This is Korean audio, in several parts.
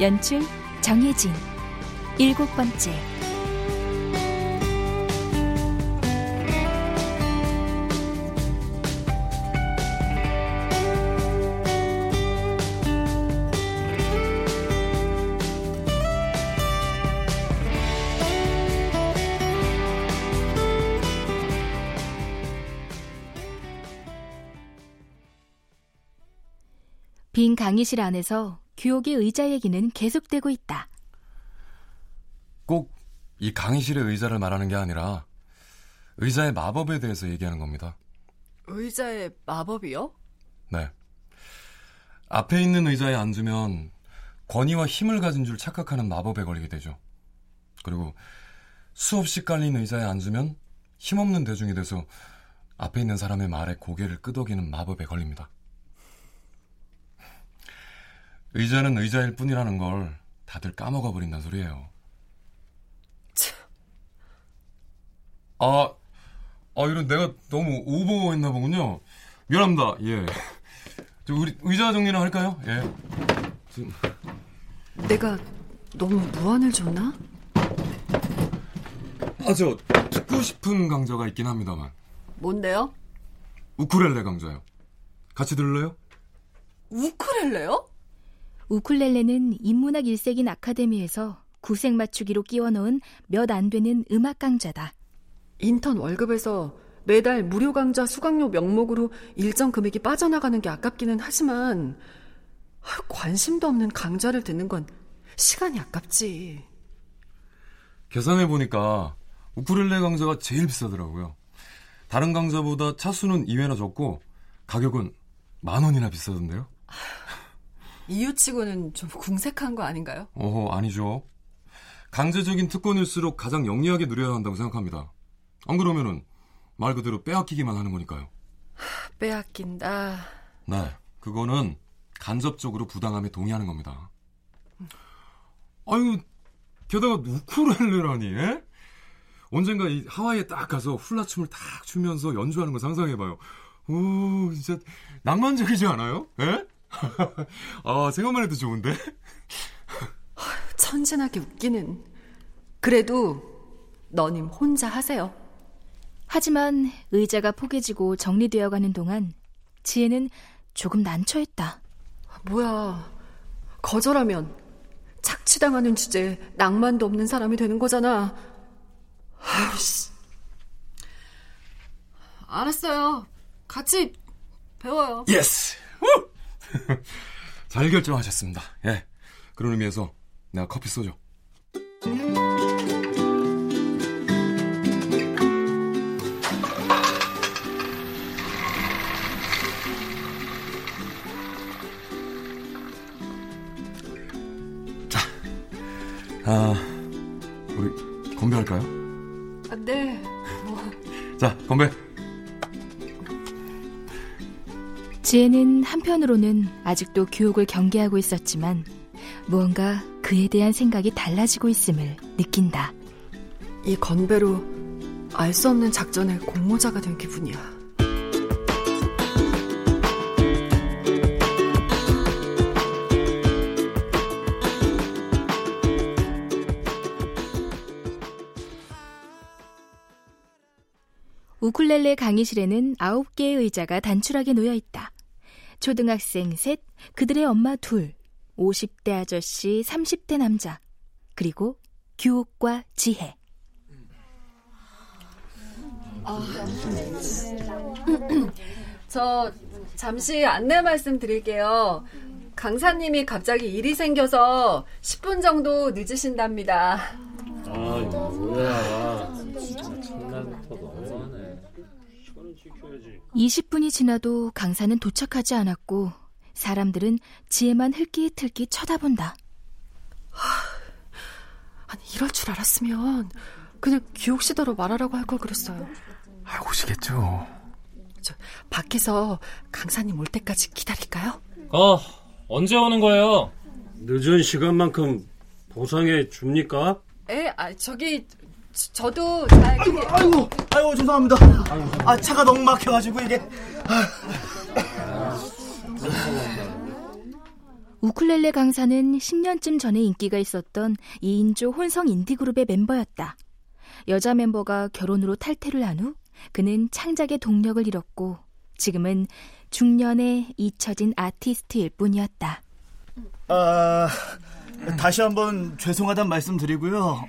연출 정혜진. 일곱 번째. 빈 강의실 안에서 규옥의 의자 얘기는 계속되고 있다. 꼭 이 강의실의 의자를 말하는 게 아니라 의자의 마법에 대해서 얘기하는 겁니다. 의자의 마법이요? 네. 앞에 있는 의자에 앉으면 권위와 힘을 가진 줄 착각하는 마법에 걸리게 되죠. 그리고 수없이 깔린 의자에 앉으면 힘없는 대중이 돼서 앞에 있는 사람의 말에 고개를 끄덕이는 마법에 걸립니다. 의자는 의자일 뿐이라는 걸 다들 까먹어 버린다는 소리예요. 아, 아 이런 내가 너무 오버했나 보군요. 미안합니다. 예. 저 우리 의자 정리나 할까요? 예. 지금... 내가 너무 무안을 줬나? 아, 저 듣고 싶은 강좌가 있긴 합니다만. 뭔데요? 우쿨렐레 강좌요. 같이 들을래요? 우쿨렐레요? 우쿨렐레는 인문학 일색인 아카데미에서 구색 맞추기로 끼워 넣은 몇 안 되는 음악 강좌다. 인턴 월급에서 매달 무료 강좌 수강료 명목으로 일정 금액이 빠져나가는 게 아깝기는 하지만 관심도 없는 강좌를 듣는 건 시간이 아깝지. 계산해 보니까 우쿨렐레 강좌가 제일 비싸더라고요. 다른 강좌보다 차수는 2회나 적고 가격은 만 원이나 비싸던데요. 이유치고는 좀 궁색한 거 아닌가요? 어허, 아니죠. 강제적인 특권일수록 가장 영리하게 누려야 한다고 생각합니다. 안 그러면은 말 그대로 빼앗기기만 하는 거니까요. 빼앗긴다. 네, 그거는 간접적으로 부당함에 동의하는 겁니다. 아유, 게다가 우쿨렐레라니, 에? 언젠가 이 하와이에 딱 가서 훌라춤을 딱 추면서 연주하는 거 상상해봐요. 오, 진짜 낭만적이지 않아요? 에? 아, 생각만 해도 좋은데? 천진하게 웃기는. 그래도 너님 혼자 하세요. 하지만 의자가 포개지고 정리되어 가는 동안 지혜는 조금 난처했다. 뭐야. 거절하면 착취당하는 주제에 낭만도 없는 사람이 되는 거잖아. 아이씨. 알았어요. 같이 배워요. Yes! 잘 결정하셨습니다. 예. 그런 의미에서 내가 커피 쏘죠. 한편으로는 아직도 교육을 경계하고 있었지만 무언가 그에 대한 생각이 달라지고 있음을 느낀다. 이 건배로 알 수 없는 작전의 공모자가 된 기분이야. 우쿨렐레 강의실에는 아홉 개의 의자가 단출하게 놓여 있다. 초등학생 셋, 그들의 엄마 둘, 50대 아저씨, 30대 남자, 그리고 규옥과 지혜. 아, 저 잠시 안내 말씀 드릴게요. 강사님이 갑자기 일이 생겨서 10분 정도 늦으신답니다. 아, 뭐야. 진짜 첫날부터 너무하네. 20분이 지나도 강사는 도착하지 않았고 사람들은 지혜만 흘끼틀끼 쳐다본다. 아니, 이럴 줄 알았으면 그냥 기옥시대로 말하라고 할 걸 그랬어요. 아, 오시겠죠. 저, 밖에서 강사님 올 때까지 기다릴까요? 어, 언제 오는 거예요? 늦은 시간만큼 보상해 줍니까? 에, 아, 저기, 저, 도 잘. 아이고, 아이고, 아이고, 죄송합니다. 아, 차가 너무 막혀가지고, 이게. 우쿨렐레 강사는 10년쯤 전에 인기가 있었던 2인조 혼성 인디그룹의 멤버였다. 여자 멤버가 결혼으로 탈퇴를 한 후 그는 창작의 동력을 잃었고 지금은 중년에 잊혀진 아티스트일 뿐이었다. 아, 다시 한번 죄송하단 말씀 드리고요.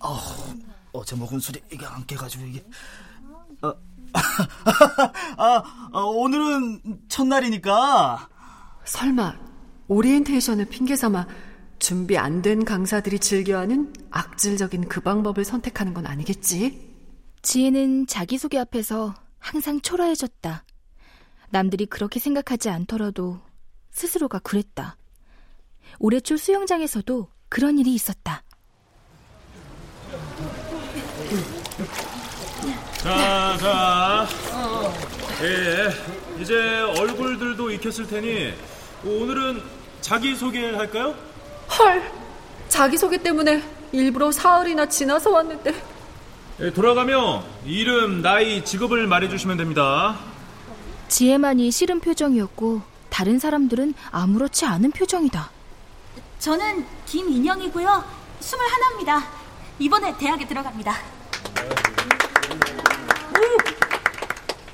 아, 어제 먹은 술이 이게 안 깨가지고 이게. 아, 아, 아, 오늘은 첫날이니까. 설마 오리엔테이션을 핑계 삼아 준비 안 된 강사들이 즐겨하는 악질적인 그 방법을 선택하는 건 아니겠지? 지혜는 자기소개 앞에서 항상 초라해졌다. 남들이 그렇게 생각하지 않더라도 스스로가 그랬다. 올해 초 수영장에서도 그런 일이 있었다. 자, 자. 예, 이제 얼굴들도 익혔을 테니 오늘은 자기 소개를 할까요? 헐! 자기 소개 때문에 일부러 사흘이나 지나서 왔는데. 예, 돌아가며 이름, 나이, 직업을 말해주시면 됩니다. 지혜만이 싫은 표정이었고 다른 사람들은 아무렇지 않은 표정이다. 저는 김인영이고요. 스물하나입니다. 이번에 대학에 들어갑니다.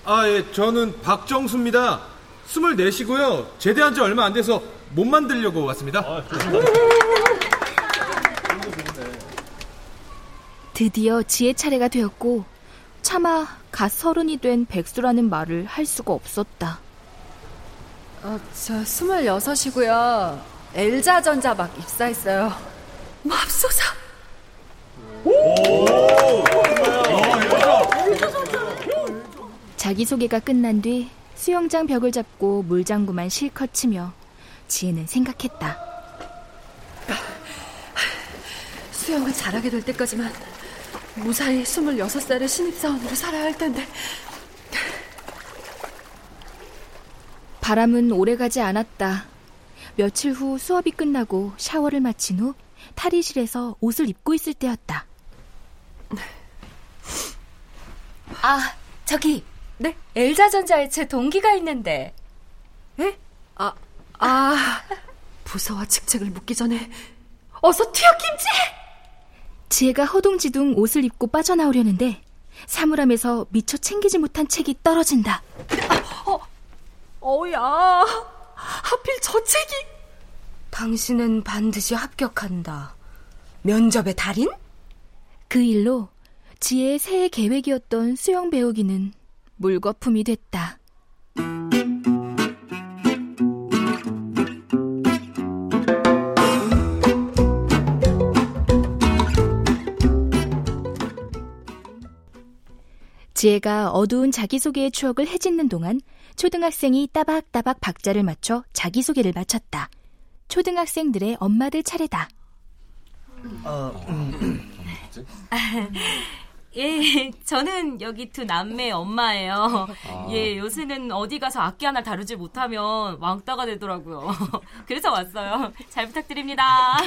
아, 예, 저는 박정수입니다. 24시고요. 제대한 지 얼마 안 돼서 못 만들려고 왔습니다. 드디어 지혜 차례가 되었고 차마 갓 서른이 된 백수라는 말을 할 수가 없었다. 어, 저 스물여섯이고요. 엘자전자 막 입사했어요. 맙소사! 자기소개가 끝난 뒤 수영장 벽을 잡고 물장구만 실컷 치며 지혜는 생각했다. 수영을 잘하게 될 때까지만 무사히 26살의 신입사원으로 살아야 할 텐데. 바람은 오래가지 않았다. 며칠 후 수업이 끝나고 샤워를 마친 후 탈의실에서 옷을 입고 있을 때였다. 아, 저기, 네? 엘자전자에 제 동기가 있는데. 에? 아, 아. 부서와 직책을 묻기 전에 어서 튀어 김치! 지혜가 허둥지둥 옷을 입고 빠져나오려는데 사물함에서 미처 챙기지 못한 책이 떨어진다. 어, 어야, 하필 저 책이. 당신은 반드시 합격한다. 면접의 달인? 그 일로 지혜의 새해 계획이었던 수영 배우기는 물거품이 됐다. 지혜가 어두운 자기소개의 추억을 해짓는 동안 초등학생이 따박따박 박자를 맞춰 자기소개를 마쳤다. 초등학생들의 엄마들 차례다. 어, 음. 예, 저는 여기 두 남매 엄마예요. 아. 예, 요새는 어디 가서 악기 하나 다루지 못하면 왕따가 되더라고요. 그래서 왔어요. 잘 부탁드립니다.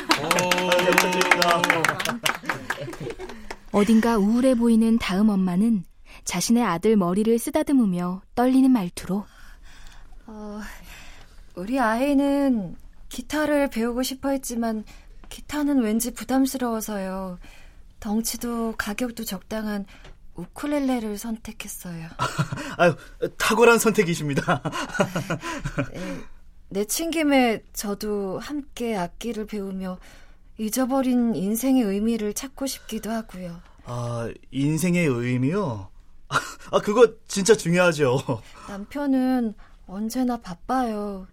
어딘가 우울해 보이는 다음 엄마는 자신의 아들 머리를 쓰다듬으며 떨리는 말투로 어, 우리 아이는 기타를 배우고 싶어 했지만 기타는 왠지 부담스러워서요. 덩치도 가격도 적당한 우쿨렐레를 선택했어요. 아유, 탁월한 선택이십니다. 네, 내친 김에 저도 함께 악기를 배우며 잊어버린 인생의 의미를 찾고 싶기도 하고요. 아, 인생의 의미요? 아, 그거 진짜 중요하죠. 남편은 언제나 바빠요.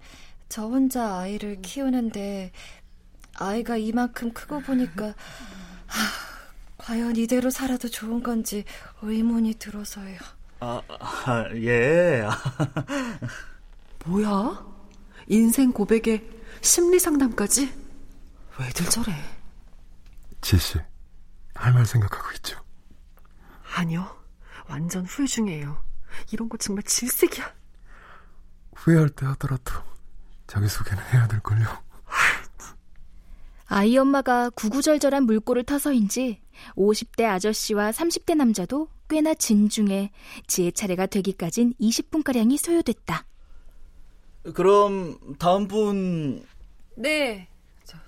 저 혼자 아이를 키우는데 아이가 이만큼 크고 보니까 하, 과연 이대로 살아도 좋은 건지 의문이 들어서요. 아, 아 예. 뭐야? 인생 고백에 심리 상담까지? 왜들 저래? 지씨, 할 말 생각하고 있죠? 아니요. 완전 후회 중이에요. 이런 거 정말 질색이야. 후회할 때 하더라도 자기소개는 해야 될걸요. 아이 엄마가 구구절절한 물꼬를 타서인지 50대 아저씨와 30대 남자도 꽤나 진중해 지혜 차례가 되기까진 20분가량이 소요됐다. 그럼 다음 분... 네. 저...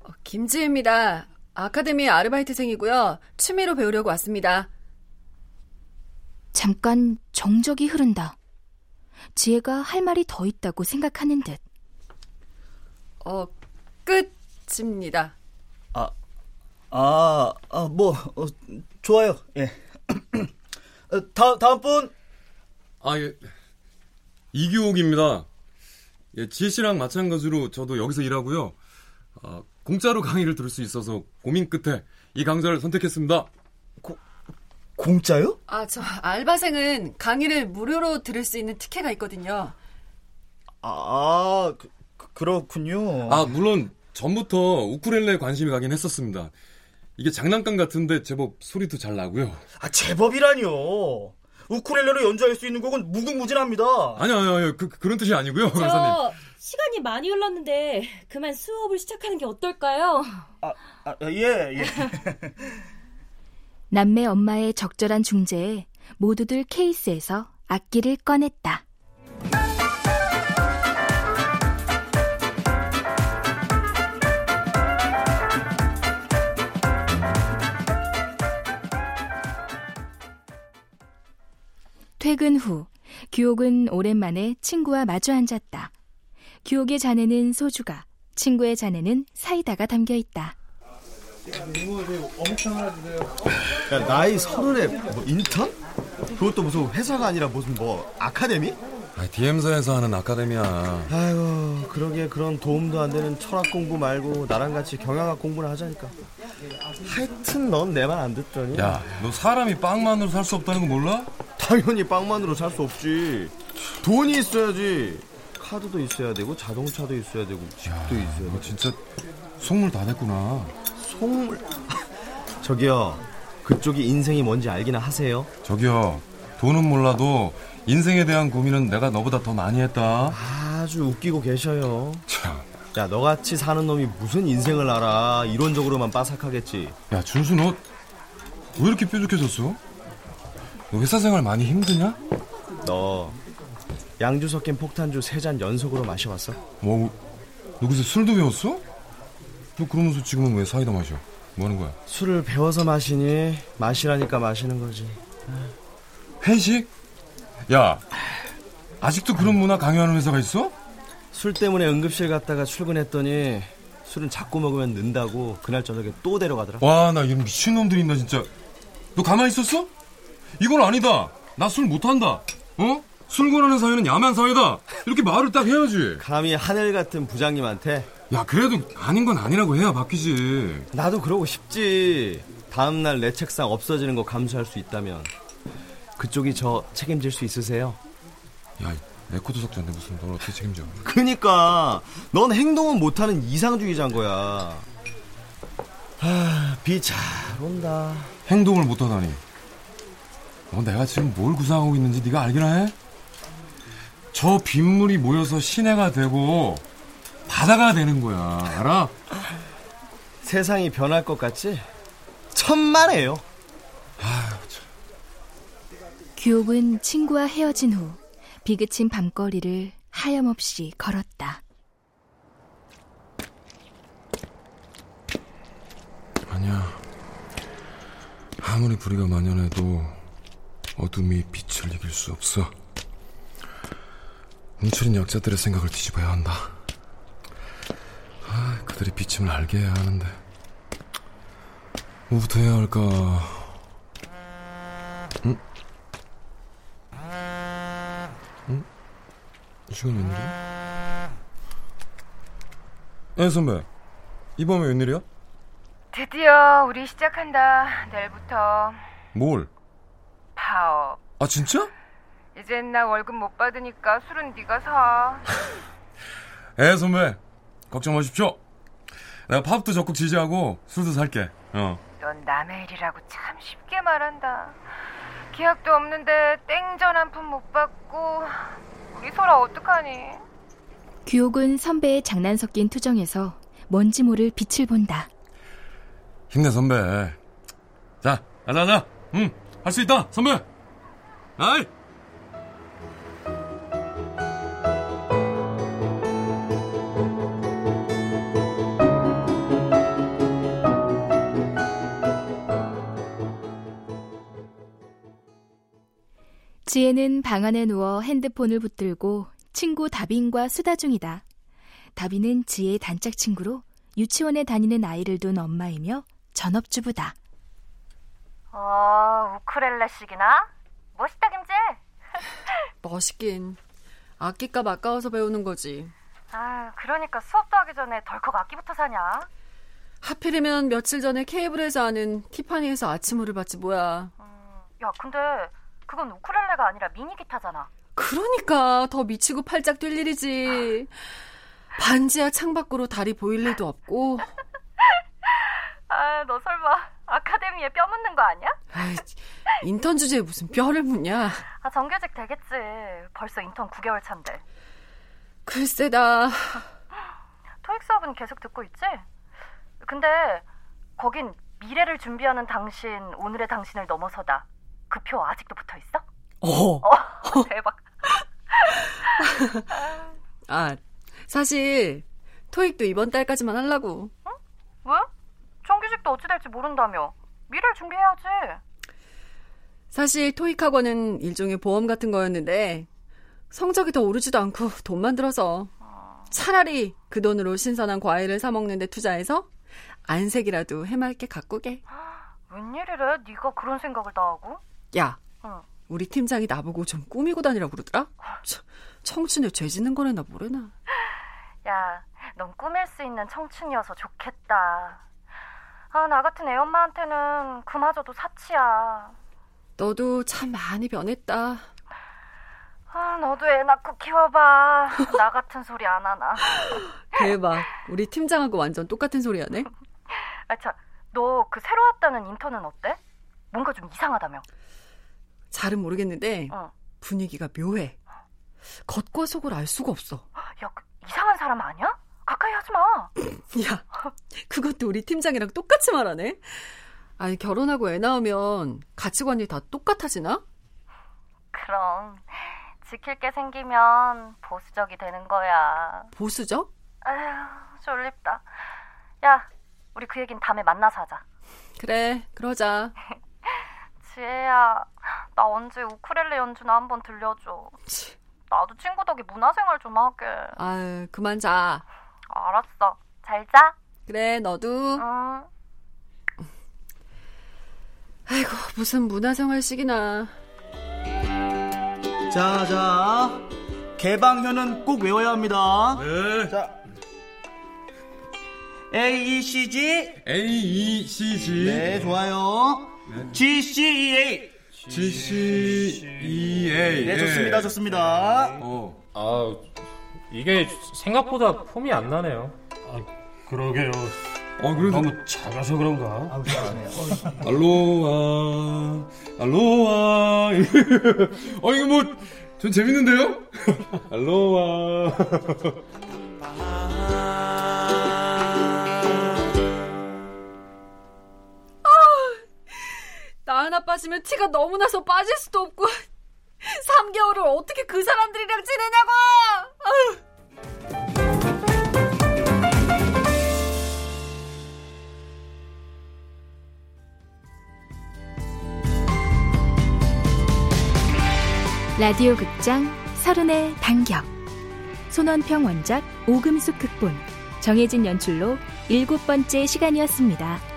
어, 김지혜입니다. 아카데미 아르바이트생이고요. 취미로 배우려고 왔습니다. 잠깐 정적이 흐른다. 지혜가 할 말이 더 있다고 생각하는 듯. 어, 끝입니다. 아, 아, 아 뭐, 어, 좋아요. 예. 어, 다, 다음 분. 아, 예. 이규옥입니다. 예, 지혜 씨랑 마찬가지로 저도 여기서 일하고요. 아, 공짜로 강의를 들을 수 있어서 고민 끝에 이 강좌를 선택했습니다. 고, 공짜요? 아, 저 알바생은 강의를 무료로 들을 수 있는 티켓가 있거든요. 아, 그, 그렇군요. 아, 물론 전부터 우쿨렐레에 관심이 가긴 했었습니다. 이게 장난감 같은데 제법 소리도 잘 나고요. 아, 제법이라뇨. 우쿨렐레로 연주할 수 있는 곡은 무궁무진합니다. 아니요, 아니요, 아니요. 그, 그런 뜻이 아니고요, 저 강사님. 시간이 많이 흘렀는데 그만 수업을 시작하는 게 어떨까요? 아, 아 예, 예. 남매 엄마의 적절한 중재에 모두들 케이스에서 악기를 꺼냈다. 퇴근 후 규옥은 오랜만에 친구와 마주 앉았다. 규옥의 잔에는 소주가, 친구의 잔에는 사이다가 담겨 있다. 야, 나이 서른에 뭐 인턴? 그것도 무슨 회사가 아니라 무슨 뭐 아카데미? 아, DM사에서 하는 아카데미야. 아이고, 그러기에 그런 도움도 안 되는 철학 공부 말고 나랑 같이 경영학 공부를 하자니까. 하여튼 넌 내 말 안 듣더니. 야, 너 사람이 빵만으로 살 수 없다는 거 몰라? 당연히 빵만으로 살 수 없지. 돈이 있어야지. 카드도 있어야 되고 자동차도 있어야 되고 집도 있어야 되고. 너 진짜 속물 다 됐구나. 속물. 저기요. 그쪽이 인생이 뭔지 알기나 하세요? 저기요. 돈은 몰라도 인생에 대한 고민은 내가 너보다 더 많이 했다. 아주 웃기고 계셔요. 참. 야, 너같이 사는 놈이 무슨 인생을 알아. 이론적으로만 빠삭하겠지. 야, 준수 너 왜 이렇게 뾰족해졌어? 너 회사 생활 많이 힘드냐? 너 양주 섞인 폭탄주 세 잔 연속으로 마셔왔어? 뭐, 너 그새 술도 배웠어? 너 그러면서 지금은 왜 사이다 마셔? 뭐 하는 거야? 술을 배워서 마시니 마시라니까 마시는 거지. 회식? 야, 아직도 그런 문화 강요하는 회사가 있어? 술 때문에 응급실 갔다가 출근했더니 술은 자꾸 먹으면 는다고 그날 저녁에 또 데려가더라. 와, 나 이런 미친놈들이 있나 진짜. 너 가만히 있었어? 이건 아니다. 나 술 못한다. 어? 술 권하는 사회는 야만 사회다. 이렇게 말을 딱 해야지. 감히 하늘 같은 부장님한테. 야, 그래도 아닌 건 아니라고 해야 바뀌지. 나도 그러고 싶지. 다음날 내 책상 없어지는 거 감수할 수 있다면. 그쪽이 저 책임질 수 있으세요? 야, 내 코도 석 자인데 무슨 널 어떻게 책임져? 그니까 넌 행동은 못하는 이상주의자인 거야. 아, 비 잘 온다. 행동을 못하다니. 너 내가 지금 뭘 구상하고 있는지 네가 알기나 해? 저 빗물이 모여서 시내가 되고 바다가 되는 거야. 알아? 세상이 변할 것 같지? 천만에요. 아, 규옥은 친구와 헤어진 후 비그친 밤거리를 하염없이 걸었다. 아니야. 아무리 불의가 만연해도 어둠이 빛을 이길 수 없어. 움츠린 약자들의 생각을 뒤집어야 한다. 아, 그들이 비침을 알게 해야 하는데. 뭐부터 해야 할까? 응? 응? 이 시간 웬일이야? 예, 선배. 이 밤에 웬일이야? 드디어 우리 시작한다. 내일부터 뭘? 파업. 아, 진짜? 이젠 나 월급 못 받으니까 술은 네가 사. 예, 선배. 걱정 마십시오. 내가 팝도 적극 지지하고 술도 살게. 어. 넌 남의 일이라고 참 쉽게 말한다. 계약도 없는데 땡전 한 푼 못 받고 우리 소라 어떡하니? 규옥은 선배의 장난 섞인 투정에서 뭔지 모를 빛을 본다. 힘내 선배. 자, 가자, 가자. 응, 할 수 있다, 선배. 아이. 지혜는 방 안에 누워 핸드폰을 붙들고 친구 다빈과 수다 중이다. 다빈은 지혜의 단짝 친구로 유치원에 다니는 아이를 둔 엄마이며 전업주부다. 어, 우크렐레식이나? 멋있다, 김재. 멋있긴. 악기값 아까워서 배우는 거지. 아, 그러니까 수업도 하기 전에 덜컥 악기부터 사냐? 하필이면 며칠 전에 케이블에서 하는 티파니에서 아침물을 받지 뭐야. 야, 근데 그건 우크렐레가 아니라 미니 기타잖아. 그러니까 더 미치고 팔짝 뛸 일이지. 반지하 창밖으로 다리 보일 일도 없고. 아, 너 설마 아카데미에 뼈 묻는 거 아니야? 아이, 인턴 주제에 무슨 뼈를 묻냐. 아, 정규직 되겠지. 벌써 인턴 9개월 차인데. 글쎄다. 토익 수업은 계속 듣고 있지? 근데 거긴 미래를 준비하는 당신, 오늘의 당신을 넘어서다. 그 표 아직도 붙어 있어? 어. 어 대박. 아, 사실 토익도 이번 달까지만 하려고. 정규직도 어찌 될지 모른다며. 미래를 준비해야지. 사실 토익 학원은 일종의 보험 같은 거였는데 성적이 더 오르지도 않고 돈만 들어서 차라리 그 돈으로 신선한 과일을 사 먹는데 투자해서 안색이라도 해맑게 가꾸게. 웬일이래? 네가 그런 생각을 다 하고? 야, 응. 우리 팀장이 나보고 좀 꾸미고 다니라고 그러더라? 참, 청춘에 죄 짓는 거래나 뭐래나. 야, 넌 꾸밀 수 있는 청춘이어서 좋겠다. 아, 나 같은 애 엄마한테는 그마저도 사치야. 너도 참 많이 변했다. 아, 너도 애 낳고 키워봐. 나 같은 소리 안 하나. 대박. 우리 팀장하고 완전 똑같은 소리 하네. 아, 참. 너 그 새로 왔다는 인턴은 어때? 뭔가 좀 이상하다며. 잘은 모르겠는데 어. 분위기가 묘해. 겉과 속을 알 수가 없어. 야, 그 이상한 사람 아니야? 가까이 하지 마. 야, 그것도 우리 팀장이랑 똑같이 말하네. 아니 결혼하고 애 낳으면 가치관이 다 똑같아지나? 그럼 지킬 게 생기면 보수적이 되는 거야. 보수적? 아휴, 졸립다. 야, 우리 그 얘긴 다음에 만나서 하자. 그래, 그러자. 지혜야, 나 언제 우크렐레 연주나 한번 들려줘. 나도 친구 덕에 문화생활 좀 하게. 아유, 그만 자. 알았어. 잘 자. 그래, 너도. 응. 아이고, 무슨 문화생활식이나. 자, 자. 개방현은 꼭 외워야 합니다. 네. 자. A, E, C, G. A, E, C, G. 네, 좋아요. G, C, E, A. G, C, E, A. 네, 좋습니다, 좋습니다. 어. 아, 이게 생각보다 폼이 안 나네요. 아, 그러게요. 어, 그래도 너무 작아서 그런가? 아우, 잘하네요. 알로하, 알로하. 어, 이거 뭐, 전 재밌는데요? 알로하. 나 하나 빠지면 티가 너무 나서 빠질 수도 없고 3개월을 어떻게 그 사람들이랑 지내냐고! 라디오 극장 서른의 반격 손원평 원작 오금숙 극본 정혜진 연출로 일곱 번째 시간이었습니다.